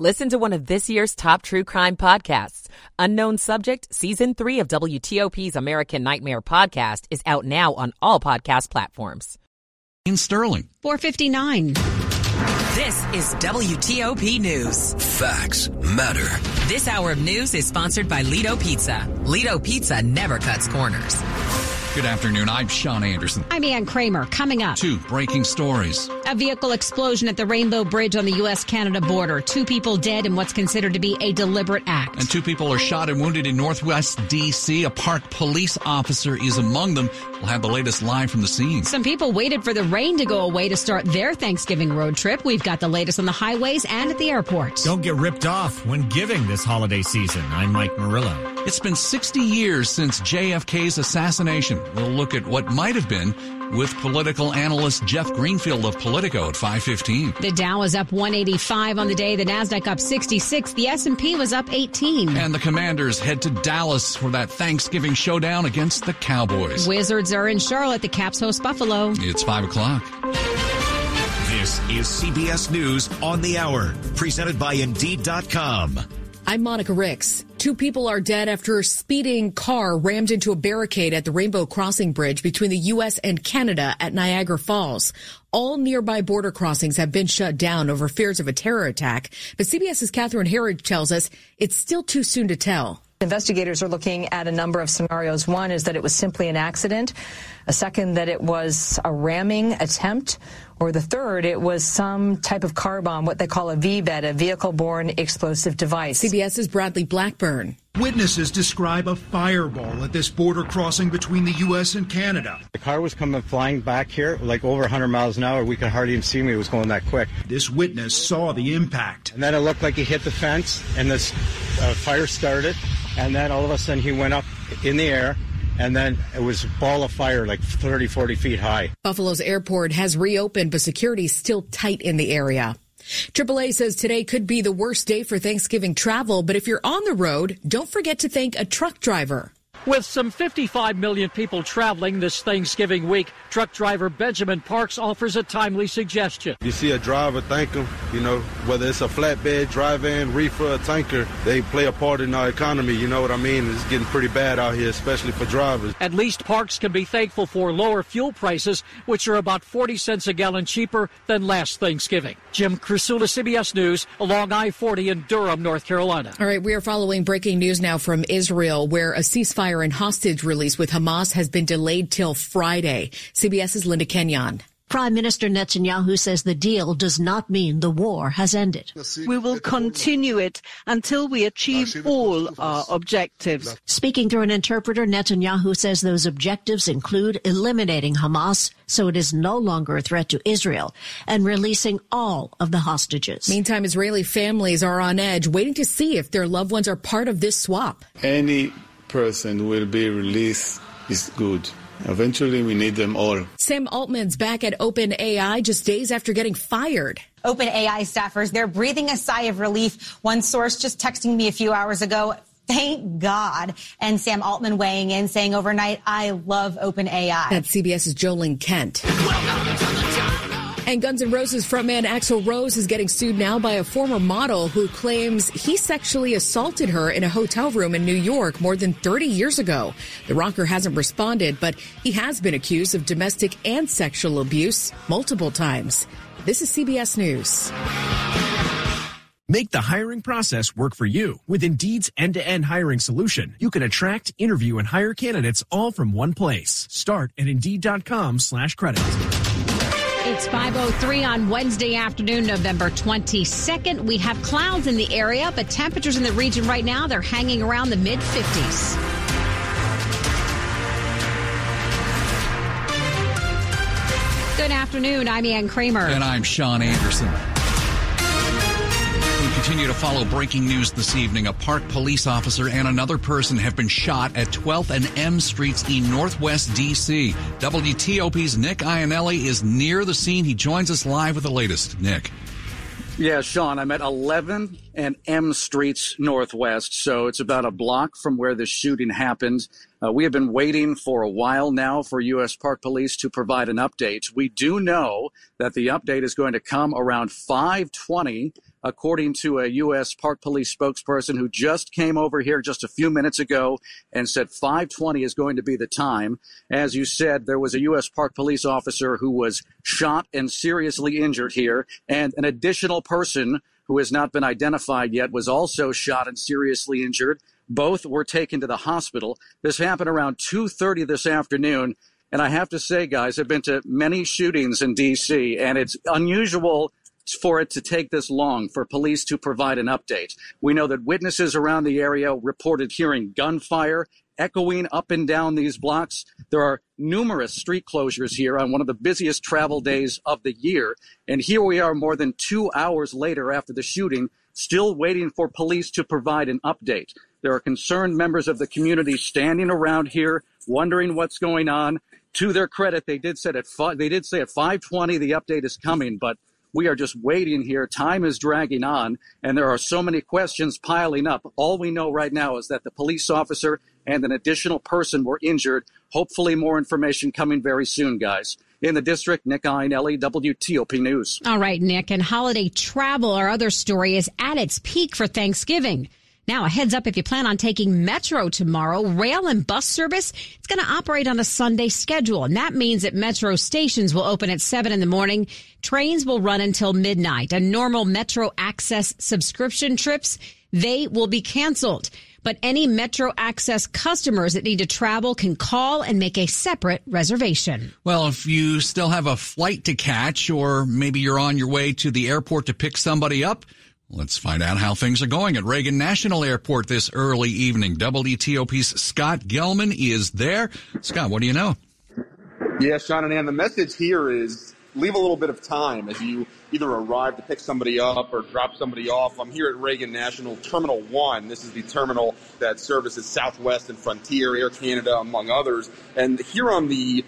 Listen to one of this year's top true crime podcasts. Unknown Subject, Season 3 of WTOP's American Nightmare podcast is out now on all podcast platforms. In Sterling. 459. This is WTOP News. Facts matter. This hour of news is sponsored by Ledo Pizza. Ledo Pizza never cuts corners. Good afternoon. I'm Sean Anderson. I'm Ann Kramer. Coming up. Two breaking stories. A vehicle explosion at the Rainbow Bridge on the U.S. Canada border. Two people dead in what's considered to be a deliberate act. And two people are shot and wounded in Northwest D.C. A park police officer is among them. We'll have the latest live from the scene. Some people waited for the rain to go away to start their Thanksgiving road trip. We've got the latest on the highways and at the airport. Don't get ripped off when giving this holiday season. I'm Mike Murillo. It's been 60 years since JFK's assassination. We'll look at what might have been with political analyst Jeff Greenfield of Politico at 515. The Dow is up 185 on the day. The Nasdaq up 66. The S&P was up 18. And the Commanders head to Dallas for that Thanksgiving showdown against the Cowboys. Wizards are in Charlotte. The Caps host Buffalo. It's 5 o'clock. This is CBS News on the Hour, presented by Indeed.com. I'm Monica Ricks. Two people are dead after a speeding car rammed into a barricade at the Rainbow Crossing Bridge between the U.S. and Canada at Niagara Falls. All nearby border crossings have been shut down over fears of a terror attack, but CBS's Catherine Herridge tells us it's still too soon to tell. Investigators are looking at a number of scenarios. One is that it was simply an accident. A second, that it was a ramming attempt. Or the third, it was some type of car bomb, what they call a VBED, a vehicle-borne explosive device. CBS's Bradley Blackburn. Witnesses describe a fireball at this border crossing between the U.S. and Canada. The car was coming flying back here like over 100 miles an hour. We could hardly even see me. It was going that quick. This witness saw the impact. And then it looked like he hit the fence and this uh, fire started. And then all of a sudden he went up in the air and then it was a ball of fire like 30, 40 feet high. Buffalo's airport has reopened, but security is still tight in the area. AAA says today could be the worst day for Thanksgiving travel, but if you're on the road, don't forget to thank a truck driver. With some 55 million people traveling this Thanksgiving week, truck driver Benjamin Parks offers a timely suggestion. You see a driver, thank them. You know, whether it's a flatbed, drive-in, reefer, a tanker, they play a part in our economy. You know what I mean? It's getting pretty bad out here, especially for drivers. At least Parks can be thankful for lower fuel prices, which are about 40 cents a gallon cheaper than last Thanksgiving. Jim Krasula, CBS News, along I-40 in Durham, North Carolina. All right, we are following breaking news now from Israel, where a ceasefire and hostage release with Hamas has been delayed till Friday. CBS's Linda Kenyon. Prime Minister Netanyahu says the deal does not mean the war has ended. We will continue it until we achieve all our objectives. Speaking through an interpreter, Netanyahu says those objectives include eliminating Hamas so it is no longer a threat to Israel and releasing all of the hostages. Meantime, Israeli families are on edge, waiting to see if their loved ones are part of this swap. Any person will be released is good. Eventually, we need them all. Sam Altman's back at OpenAI just days after getting fired. OpenAI staffers, they're breathing a sigh of relief. One source just texting me a few hours ago, thank God. And Sam Altman weighing in saying overnight, I love OpenAI. That's CBS's Jolene Kent. And Guns N' Roses frontman Axl Rose is getting sued now by a former model who claims he sexually assaulted her in a hotel room in New York more than 30 years ago. The rocker hasn't responded, but he has been accused of domestic and sexual abuse multiple times. This is CBS News. Make the hiring process work for you. With Indeed's end-to-end hiring solution, you can attract, interview, and hire candidates all from one place. Start at Indeed.com slash credit. It's 5.03 on Wednesday afternoon, November 22nd. We have clouds in the area, but temperatures in the region right now, they're hanging around the mid 50s. Good afternoon. I'm Ann Kramer. And I'm Sean Anderson. Continue to follow breaking news this evening. A park police officer and another person have been shot at 12th and M Streets in Northwest DC. WTOP's Nick Iannelli is near the scene. He joins us live with the latest. Nick. Yeah, Sean, I'm at 11 and M Streets Northwest, so it's about a block from where the shooting happened. Uh, we have been waiting for a while now for U.S. Park Police to provide an update. We do know that the update is going to come around 520 according to a U.S. Park Police spokesperson who just came over here just a few minutes ago and said 520 is going to be the time. As you said, there was a U.S. Park Police officer who was shot and seriously injured here, and an additional person who has not been identified yet was also shot and seriously injured. Both were taken to the hospital. This happened around 2:30 this afternoon. And I have to say, guys, I've been to many shootings in D.C., and it's unusual for it to take this long for police to provide an update. We know that witnesses around the area reported hearing gunfire echoing up and down these blocks. There are numerous street closures here on one of the busiest travel days of the year. And here we are more than two hours later after the shooting, still waiting for police to provide an update. There are concerned members of the community standing around here wondering what's going on. To their credit, they did say at they did say at 5:20 the update is coming, but we are just waiting here. Time is dragging on, and there are so many questions piling up. All we know right now is that the police officer and an additional person were injured. Hopefully, more information coming very soon, guys. In the district, Nick Iannelli, WTOP News. All right, Nick. And holiday travel, our other story, is at its peak for Thanksgiving. Now, a heads up if you plan on taking Metro tomorrow, rail and bus service, it's going to operate on a Sunday schedule. And that means that Metro stations will open at 7 in the morning. Trains will run until midnight. And normal Metro Access subscription trips, they will be canceled. But any Metro Access customers that need to travel can call and make a separate reservation. Well, if you still have a flight to catch, or maybe you're on your way to the airport to pick somebody up, Let's find out how things are going at Reagan National Airport this early evening. WTOP's Scott Gelman is there. Scott, what do you know? Yeah, Sean and Ann, the message here is leave a little bit of time as you either arrive to pick somebody up or drop somebody off. I'm here at Reagan National Terminal 1. This is the terminal that services Southwest and Frontier, Air Canada, among others. And here on the,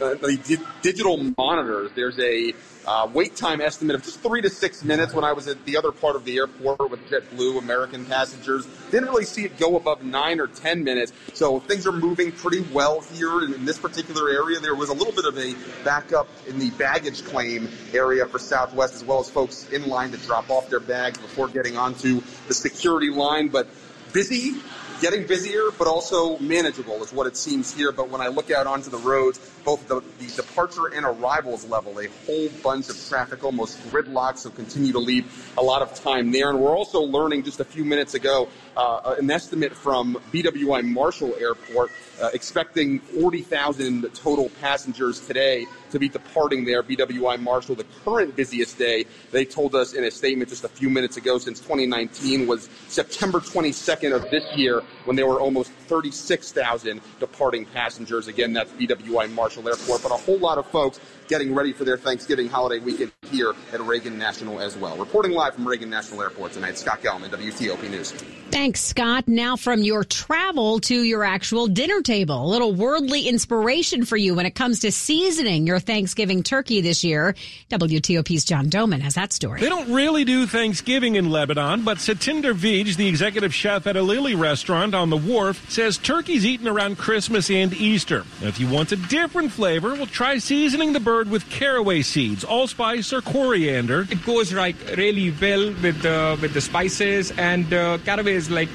uh, the di- digital monitors, there's a uh, wait time estimate of just three to six minutes when I was at the other part of the airport with JetBlue American passengers. Didn't really see it go above nine or ten minutes. So things are moving pretty well here in this particular area. There was a little bit of a backup in the baggage claim area for Southwest, as well as folks in line to drop off their bags before getting onto the security line. But busy getting busier, but also manageable is what it seems here. But when I look out onto the roads, both the, the departure and arrivals level, a whole bunch of traffic, almost gridlocked, so continue to leave a lot of time there. And we're also learning just a few minutes ago uh, an estimate from BWI Marshall Airport uh, expecting 40,000 total passengers today to be departing there. BWI Marshall, the current busiest day, they told us in a statement just a few minutes ago since 2019 was September 22nd of this year when there were almost 36,000 departing passengers. Again, that's BWI Marshall Airport, but a whole lot of folks getting ready for their Thanksgiving holiday weekend here at Reagan National as well. Reporting live from Reagan National Airport tonight, Scott Gelman, WTOP News. Thanks, Scott. Now from your travel to your actual dinner table, a little worldly inspiration for you when it comes to seasoning your Thanksgiving turkey this year. WTOP's John Domen has that story. They don't really do Thanksgiving in Lebanon, but Satinder Vij, the executive chef at a Lily restaurant on the wharf, says turkey's eaten around Christmas and Easter. If you want a different flavor, well, try seasoning the bird with caraway seeds, allspice, or coriander. It goes like really well with the with the spices, and uh, caraway is like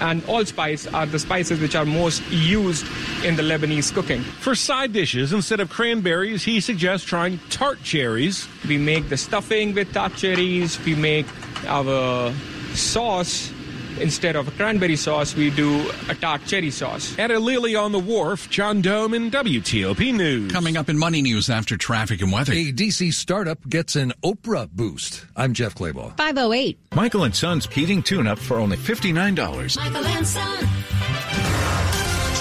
and allspice are the spices which are most used in the Lebanese cooking. For side dishes, instead of cranberries, he suggests trying tart cherries. We make the stuffing with tart cherries. We make our sauce instead of a cranberry sauce, we do a tart cherry sauce. At a Lily on the Wharf, John Domen WTOP News. Coming up in Money News after traffic and weather. A DC startup gets an Oprah boost. I'm Jeff Clabaugh. 508. Michael and Son's heating tune up for only $59. Michael and Son.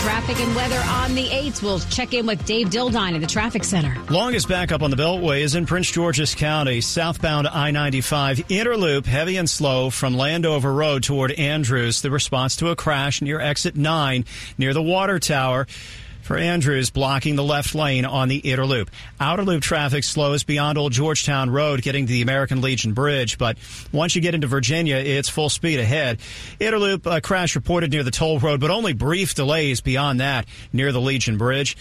Traffic and weather on the 8th. We'll check in with Dave Dildine in the traffic center. Longest backup on the Beltway is in Prince George's County, southbound I 95 Inner Loop, heavy and slow from Landover Road toward Andrews. The response to a crash near exit 9 near the water tower for Andrews, blocking the left lane on the Inner Loop. Outer Loop traffic slows beyond Old Georgetown Road, getting to the American Legion Bridge. But once you get into Virginia, it's full speed ahead. Inner Loop uh, crash reported near the toll road, but only brief delays beyond that near the Legion Bridge.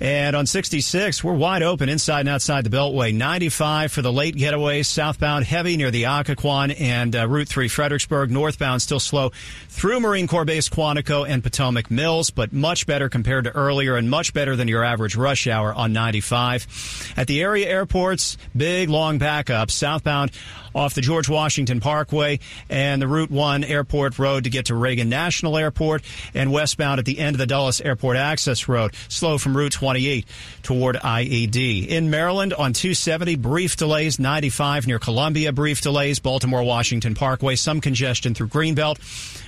And on 66, we're wide open inside and outside the Beltway. 95 for the late getaway, southbound heavy near the Occoquan and uh, Route 3 Fredericksburg. Northbound still slow through Marine Corps Base Quantico and Potomac Mills, but much better compared to earlier and much better than your average rush hour on 95. At the area airports, big long backup. Southbound off the George Washington Parkway and the Route 1 Airport Road to get to Reagan National Airport and westbound at the end of the Dulles Airport Access Road. Slow from Route 28 toward IAD. In Maryland on 270, brief delays. 95 near Columbia, brief delays. Baltimore Washington Parkway, some congestion through Greenbelt.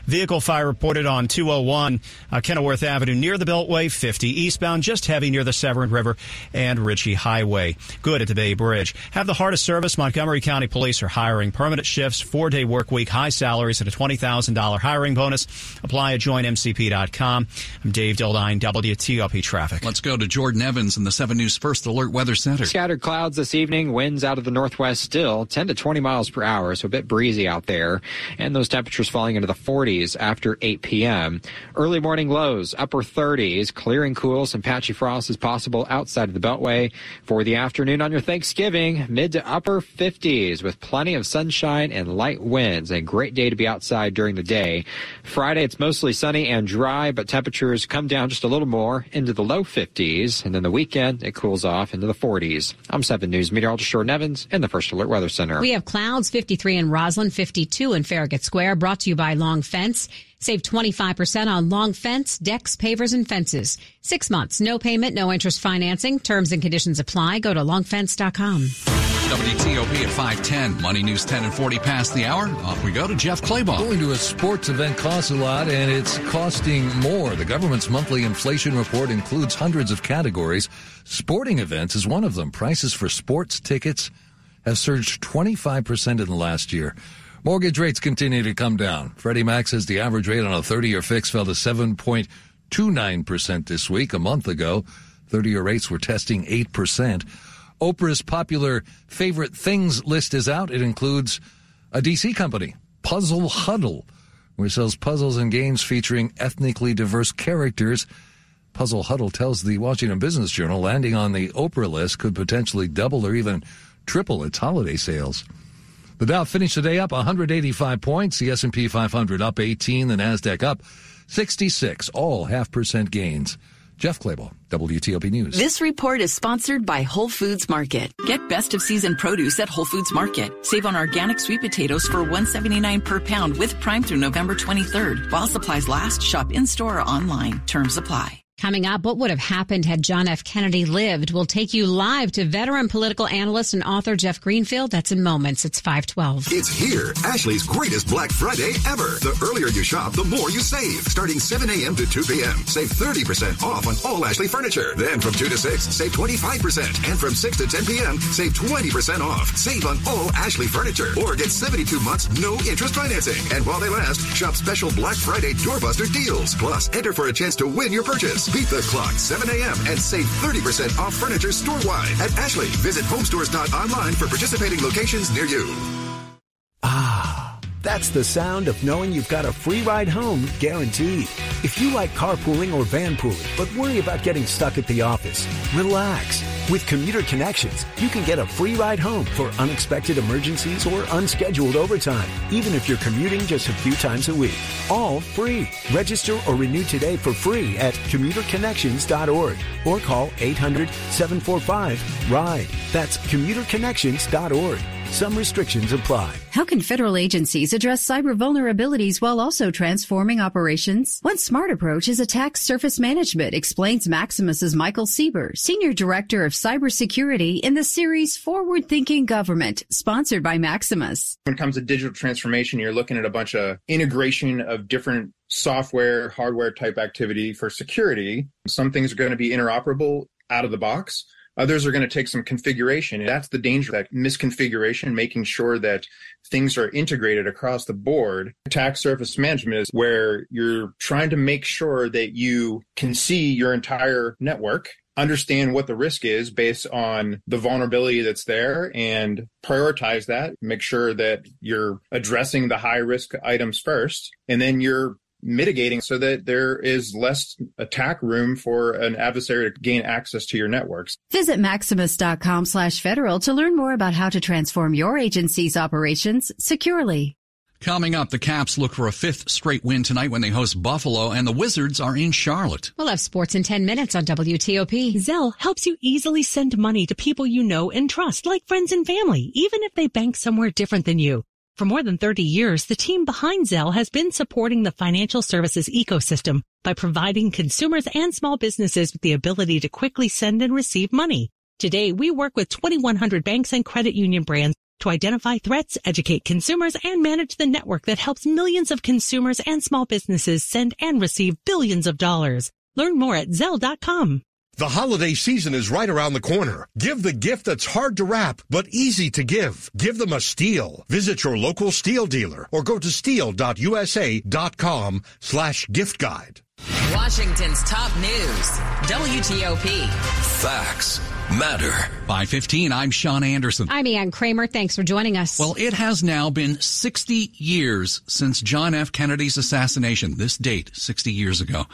Vehicle fire reported on 201 uh, Kenilworth Avenue near the Beltway, 50 eastbound, just heavy near the Severn River and Ritchie Highway. Good at the Bay Bridge. Have the hardest service. Montgomery County Police are hiring permanent shifts, four day work week, high salaries, and a $20,000 hiring bonus. Apply at joinmcp.com. I'm Dave Dildine, WTOP Traffic. Let's go to Jordan Evans in the 7 News First Alert Weather Center. Scattered clouds this evening, winds out of the northwest still 10 to 20 miles per hour, so a bit breezy out there, and those temperatures falling into the 40s after 8 p.m. Early morning lows, upper 30s, clearing cool, some patchy frost is possible outside of the Beltway. For the afternoon on your Thanksgiving, mid to upper 50s with plenty of sunshine and light winds. A great day to be outside during the day. Friday, it's mostly sunny and dry, but temperatures come down just a little more into the low 50s. And then the weekend, it cools off into the 40s. I'm 7 News meteorologist Jordan Evans in the First Alert Weather Center. We have clouds 53 in Rosslyn, 52 in Farragut Square, brought to you by Long Fence. Save 25% on long fence, decks, pavers, and fences. Six months, no payment, no interest financing. Terms and conditions apply. Go to longfence.com. WTOP at 510. Money News 10 and 40 past the hour. Off we go to Jeff Clabaugh. Going to a sports event costs a lot, and it's costing more. The government's monthly inflation report includes hundreds of categories. Sporting events is one of them. Prices for sports tickets have surged 25% in the last year. Mortgage rates continue to come down. Freddie Mac says the average rate on a 30 year fix fell to 7.29% this week. A month ago, 30 year rates were testing 8%. Oprah's popular favorite things list is out. It includes a DC company, Puzzle Huddle, which sells puzzles and games featuring ethnically diverse characters. Puzzle Huddle tells the Washington Business Journal landing on the Oprah list could potentially double or even triple its holiday sales. The Dow finished the day up 185 points. The S&P 500 up 18. The Nasdaq up 66. All half percent gains. Jeff Clabaugh, WTOP News. This report is sponsored by Whole Foods Market. Get best of season produce at Whole Foods Market. Save on organic sweet potatoes for $1.79 per pound with Prime through November 23rd. While supplies last, shop in store or online. Terms apply. Coming up, what would have happened had John F. Kennedy lived? We'll take you live to veteran political analyst and author Jeff Greenfield. That's in moments. It's 512. It's here. Ashley's greatest Black Friday ever. The earlier you shop, the more you save. Starting 7 a.m. to 2 p.m. Save 30% off on all Ashley furniture. Then from 2 to 6, save 25%. And from 6 to 10 p.m., save 20% off. Save on all Ashley furniture. Or get 72 months no interest financing. And while they last, shop special Black Friday doorbuster deals. Plus, enter for a chance to win your purchase. Beat the clock 7 a.m. and save 30% off furniture store-wide at Ashley. Visit homestores.online for participating locations near you. Ah, that's the sound of knowing you've got a free ride home guaranteed. If you like carpooling or vanpooling, but worry about getting stuck at the office, relax. With Commuter Connections, you can get a free ride home for unexpected emergencies or unscheduled overtime, even if you're commuting just a few times a week. All free. Register or renew today for free at commuterconnections.org or call 800 745 RIDE. That's commuterconnections.org. Some restrictions apply. How can federal agencies address cyber vulnerabilities while also transforming operations? One smart approach is attack surface management, explains Maximus's Michael Sieber, Senior Director of Cybersecurity in the series Forward Thinking Government, sponsored by Maximus. When it comes to digital transformation, you're looking at a bunch of integration of different software, hardware type activity for security. Some things are going to be interoperable out of the box. Others are going to take some configuration. That's the danger, that misconfiguration, making sure that things are integrated across the board. Attack surface management is where you're trying to make sure that you can see your entire network understand what the risk is based on the vulnerability that's there and prioritize that make sure that you're addressing the high risk items first and then you're mitigating so that there is less attack room for an adversary to gain access to your networks. Visit maximus.com slash federal to learn more about how to transform your agency's operations securely. Coming up, the Caps look for a fifth straight win tonight when they host Buffalo, and the Wizards are in Charlotte. We'll have sports in 10 minutes on WTOP. Zelle helps you easily send money to people you know and trust, like friends and family, even if they bank somewhere different than you. For more than 30 years, the team behind Zelle has been supporting the financial services ecosystem by providing consumers and small businesses with the ability to quickly send and receive money. Today, we work with 2,100 banks and credit union brands to identify threats, educate consumers, and manage the network that helps millions of consumers and small businesses send and receive billions of dollars. Learn more at Zelle.com. The holiday season is right around the corner. Give the gift that's hard to wrap, but easy to give. Give them a STIHL. Visit your local STIHL dealer or go to stihl.usa.com slash gift guide. Washington's top news. WTOP. Facts matter. By 15, I'm Sean Anderson. I'm Ann Kramer. Thanks for joining us. Well, it has now been 60 years since John F. Kennedy's assassination. This date, 60 years ago.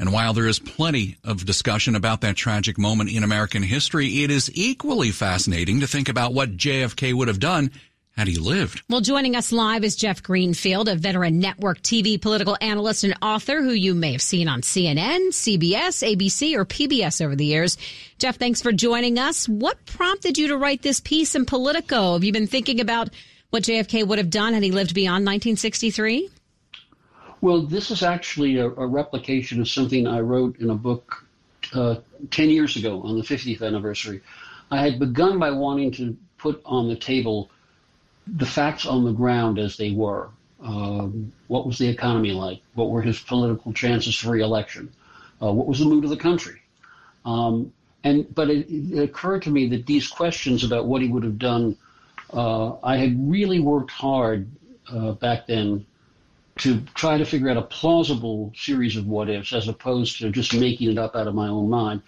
And while there is plenty of discussion about that tragic moment in American history, it is equally fascinating to think about what JFK would have done had he lived. Well, joining us live is Jeff Greenfield, a veteran network TV political analyst and author who you may have seen on CNN, CBS, ABC, or PBS over the years. Jeff, thanks for joining us. What prompted you to write this piece in Politico? Have you been thinking about what JFK would have done had he lived beyond 1963? Well, this is actually a, a replication of something I wrote in a book uh, 10 years ago on the 50th anniversary. I had begun by wanting to put on the table the facts on the ground as they were. Um, what was the economy like? What were his political chances for reelection? Uh, what was the mood of the country? Um, and but it, it, occurred to me that these questions about what he would have done, uh, I had really worked hard uh, back then to try to figure out a plausible series of what ifs as opposed to just making it up out of my own mind.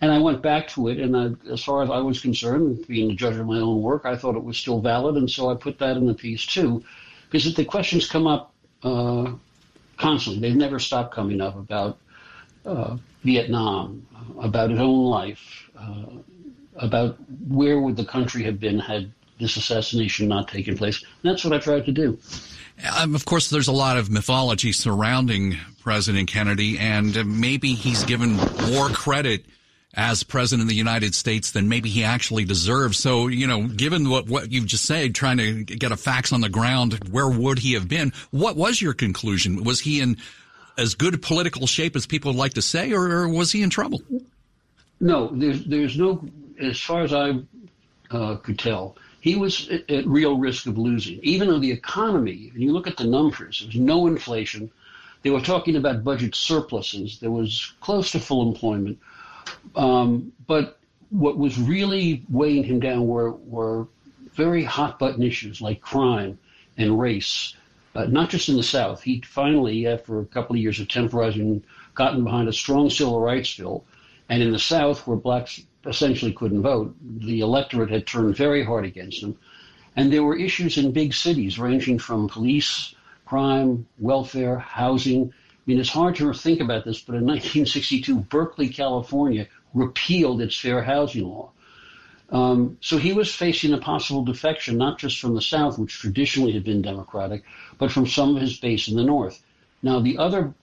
And I went back to it, and I, as far as I was concerned, being the judge of my own work, I thought it was still valid, and so I put that in the piece too, because the questions come up uh, constantly. They've never stopped coming up about uh, Vietnam, about his own life, uh, about where would the country have been had this assassination not taken place. And that's what I tried to do. Um, of course, there's a lot of mythology surrounding President Kennedy, and maybe he's given more credit as president of the United States than maybe he actually deserves. So, you know, given what, what you've just said, trying to get a facts on the ground, where would he have been? What was your conclusion? Was he in as good political shape as people would like to say, or, or was he in trouble? No, there's, there's no, as far as I uh, could tell, he was at, at real risk of losing. Even though the economy, and you look at the numbers, there was no inflation. They were talking about budget surpluses. There was close to full employment. Um, but what was really weighing him down were, were very hot button issues like crime and race, uh, not just in the South. He finally, after a couple of years of temporizing, gotten behind a strong civil rights bill. And in the South, where blacks essentially couldn't vote. The electorate had turned very hard against him. And there were issues in big cities ranging from police, crime, welfare, housing. I mean, it's hard to think about this, but in 1962, Berkeley, California repealed its fair housing law. Um, so he was facing a possible defection, not just from the South, which traditionally had been Democratic, but from some of his base in the North. Now, the other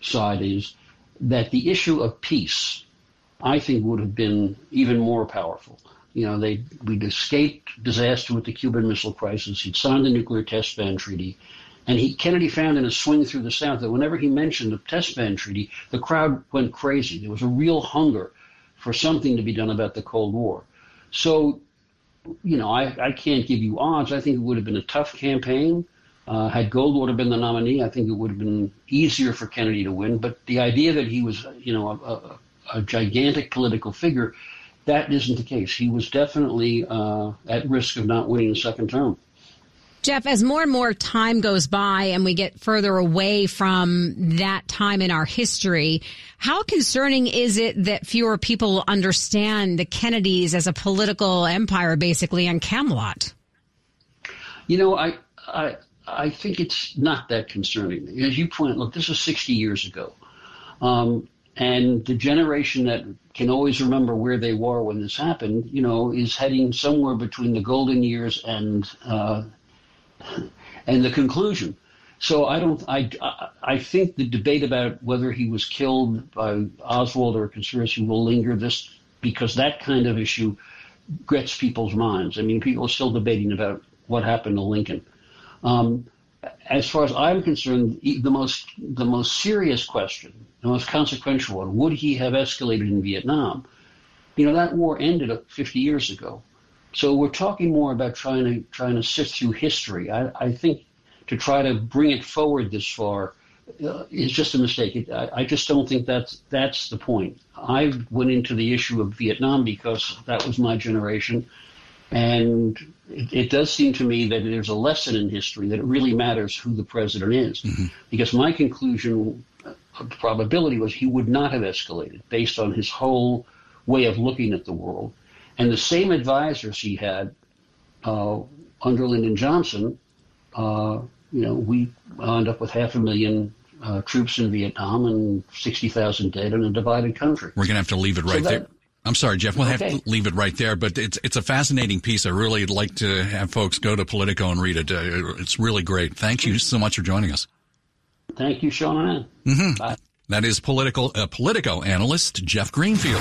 side is that the issue of peace I think would have been even more powerful. You know, they we'd escaped disaster with the Cuban Missile Crisis. He'd signed the nuclear test ban treaty. And he, Kennedy found in a swing through the South that whenever he mentioned the test ban treaty, the crowd went crazy. There was a real hunger for something to be done about the Cold War. So, you know, I, I can't give you odds. I think it would have been a tough campaign. Uh, had Goldwater been the nominee, I think it would have been easier for Kennedy to win. But the idea that he was, you know, a, a, a gigantic political figure, that isn't the case. He was definitely uh, at risk of not winning the second term. Jeff, as more and more time goes by and we get further away from that time in our history, how concerning is it that fewer people understand the Kennedys as a political empire, basically, on Camelot? You know, I, I, I think it's not that concerning. As you point, look, this was 60 years ago. Um, and the generation that can always remember where they were when this happened, you know, is heading somewhere between the golden years and uh, and the conclusion. So I don't. I I think the debate about whether he was killed by Oswald or a conspiracy will linger. This because that kind of issue gets people's minds. I mean, people are still debating about what happened to Lincoln. Um, as far as I'm concerned, the most the most serious question, the most consequential one, would he have escalated in Vietnam? You know, that war ended 50 years ago. So we're talking more about trying to trying to sift through history. I, I think to try to bring it forward this far uh, is just a mistake. It, I, I, just don't think that's that's the point. I went into the issue of Vietnam because that was my generation, and it, it does seem to me that there's a lesson in history that it really matters who the president is, mm-hmm. because my conclusion probability was he would not have escalated based on his whole way of looking at the world and the same advisors he had uh, under Lyndon Johnson, uh, you know, we wound up with half a million uh, troops in Vietnam and 60,000 dead in a divided country. We're going to have to leave it right so that, there. I'm sorry, Jeff. We'll okay. have to leave it right there, but it's it's a fascinating piece. I really like to have folks go to Politico and read it. Uh, it's really great. Thank you so much for joining us. Thank you, Sean. Mm-hmm. That is political uh, Politico analyst Jeff Greenfield.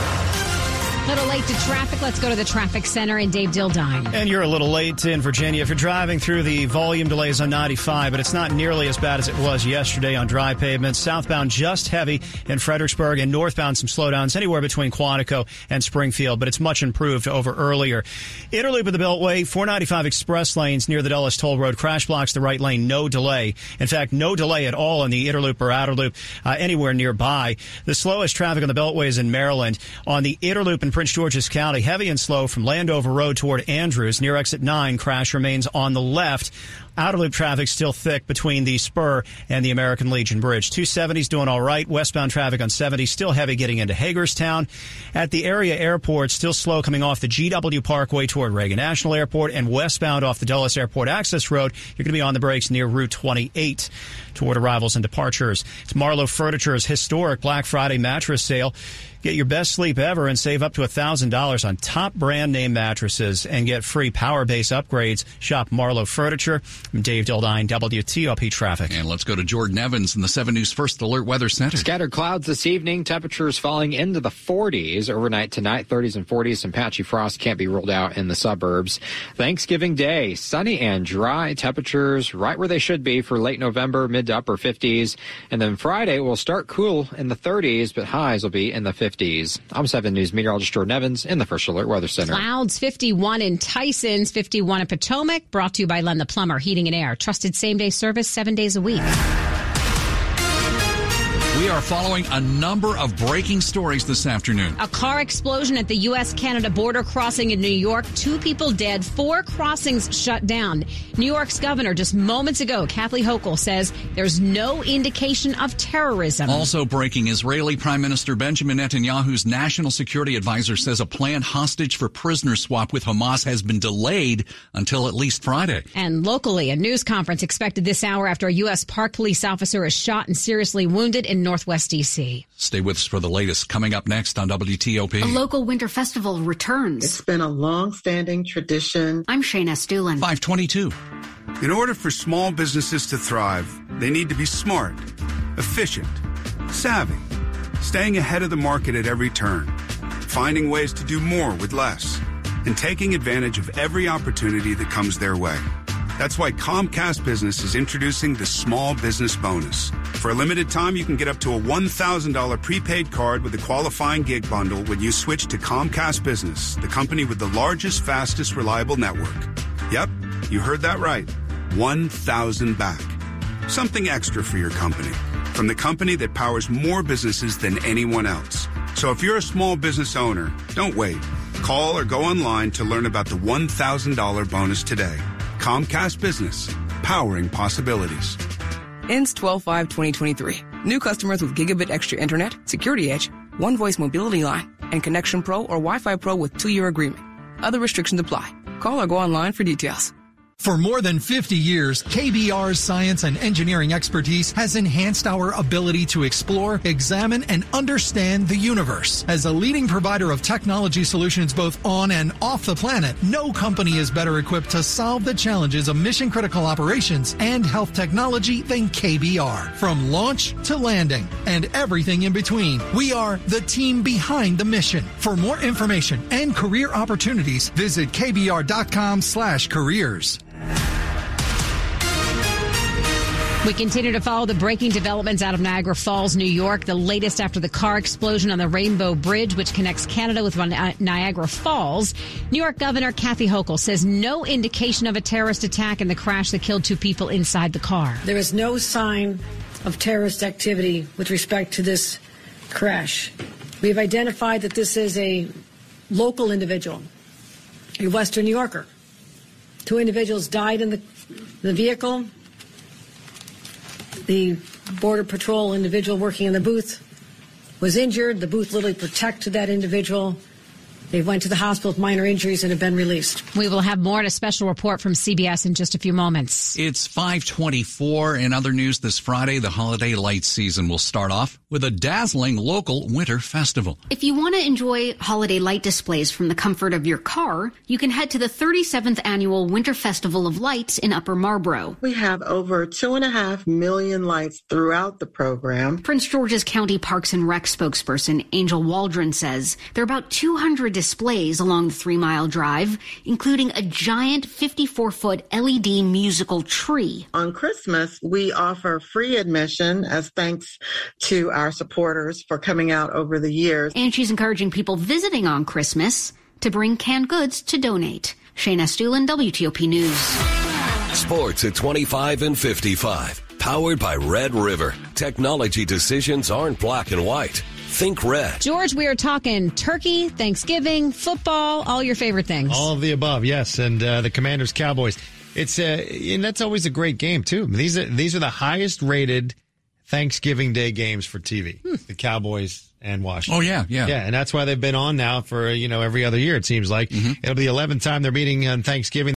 A little late to traffic. Let's go to the traffic center in Dave Dildine. And you're a little late in Virginia. If you're driving through the volume delays on 95, but it's not nearly as bad as it was yesterday on dry pavements. Southbound just heavy in Fredericksburg and northbound some slowdowns anywhere between Quantico and Springfield, but it's much improved over earlier. Inner Loop of the Beltway, 495 express lanes near the Dulles Toll Road. Crash blocks the right lane, no delay. In fact, no delay at all in the Inner Loop or Outer Loop uh, anywhere nearby. The slowest traffic on the Beltway is in Maryland. On the Inner Loop in Prince George's County, heavy and slow from Landover Road toward Andrews near exit 9. Crash remains on the left. Outer loop traffic still thick between the Spur and the American Legion Bridge. 270's doing all right. Westbound traffic on 70 still heavy getting into Hagerstown. At the area airport, still slow coming off the GW Parkway toward Reagan National Airport and westbound off the Dulles Airport Access Road. You're going to be on the brakes near Route 28 toward arrivals and departures. It's Marlowe Furniture's historic Black Friday mattress sale. Get your best sleep ever and save up to $1,000 on top brand name mattresses and get free power base upgrades. Shop Marlowe Furniture. I'm Dave Dildine, WTOP Traffic. And let's go to Jordan Evans in the 7 News First Alert Weather Center. Scattered clouds this evening. Temperatures falling into the 40s overnight tonight. 30s and 40s. Some patchy frost can't be ruled out in the suburbs. Thanksgiving Day, sunny and dry. Temperatures right where they should be for late November, mid to upper 50s. And then Friday will start cool in the 30s, but highs will be in the 50s. 50s. I'm 7 News meteorologist Jordan Evans in the First Alert Weather Center. Clouds 51 in Tysons, 51 in Potomac. Brought to you by Len the Plumber, Heating and Air. Trusted same day service seven days a week. We are following a number of breaking stories this afternoon. A car explosion at the U.S. Canada border crossing in New York. Two people dead, four crossings shut down. New York's governor just moments ago, Kathy Hochul, says there's no indication of terrorism. Also breaking Israeli Prime Minister Benjamin Netanyahu's national security advisor says a planned hostage for prisoner swap with Hamas has been delayed until at least Friday. And locally, a news conference expected this hour after a U.S. Park police officer is shot and seriously wounded in Northwest D.C. Stay with us for the latest coming up next on WTOP. A local winter festival returns. It's been a long-standing tradition. I'm Shayna Estulin. 522. In order for small businesses to thrive, they need to be smart, efficient, savvy, staying ahead of the market at every turn, finding ways to do more with less. and taking advantage of every opportunity that comes their way. That's why Comcast Business is introducing the Small Business Bonus. For a limited time, you can get up to a $1,000 prepaid card with a qualifying gig bundle when you switch to Comcast Business, the company with the largest, fastest, reliable network. Yep, you heard that right. 1,000 back. Something extra for your company. From the company that powers more businesses than anyone else. So if you're a small business owner, don't wait. Call or go online to learn about the $1,000 bonus today. Comcast Business, powering possibilities. Ends 12 5 2023. New customers with Gigabit Extra Internet, Security Edge, One Voice Mobility Line, and Connection Pro or Wi Fi Pro with two year agreement. Other restrictions apply. Call or go online for details. For more than 50 years, KBR's science and engineering expertise has enhanced our ability to explore, examine, and understand the universe. As a leading provider of technology solutions both on and off the planet, no company is better equipped to solve the challenges of mission critical operations and health technology than KBR. From launch to landing and everything in between, we are the team behind the mission. For more information and career opportunities, visit kbr.com slash careers. We continue to follow the breaking developments out of Niagara Falls, New York. The latest after the car explosion on the Rainbow Bridge, which connects Canada with Niagara Falls. New York Governor Kathy Hochul says no indication of a terrorist attack in the crash that killed two people inside the car. There is no sign of terrorist activity with respect to this crash. We have identified that this is a local individual, a Western New Yorker. Two individuals died in the, the vehicle. The Border Patrol individual working in the booth was injured. The booth literally protected that individual. They went to the hospital with minor injuries and have been released. We will have more in a special report from CBS in just a few moments. It's 524. In other news this Friday, the holiday light season will start off with a dazzling local winter festival. If you want to enjoy holiday light displays from the comfort of your car, you can head to the 37th annual Winter Festival of Lights in Upper Marlboro. We have over two and a half million lights throughout the program. Prince George's County Parks and Rec spokesperson Angel Waldron says there are about 200 displays along the three mile drive, including a giant 54 foot LED musical tree. On Christmas, we offer free admission as thanks to our supporters for coming out over the years. And she's encouraging people visiting on Christmas to bring canned goods to donate. Shayna Estulin, WTOP News. Sports at 25 and 55. Powered by Red River. Technology decisions aren't black and white. Think red. George, we are talking turkey, Thanksgiving, football, all your favorite things. All of the above, yes. And uh, the Commanders Cowboys. It's uh, and that's always a great game too. These are these are the highest rated Thanksgiving Day games for TV. Hmm. The Cowboys and Washington. Oh yeah, yeah, yeah, and that's why they've been on now for you know every other year. It seems like mm-hmm. it'll be the eleventh time they're meeting on Thanksgiving.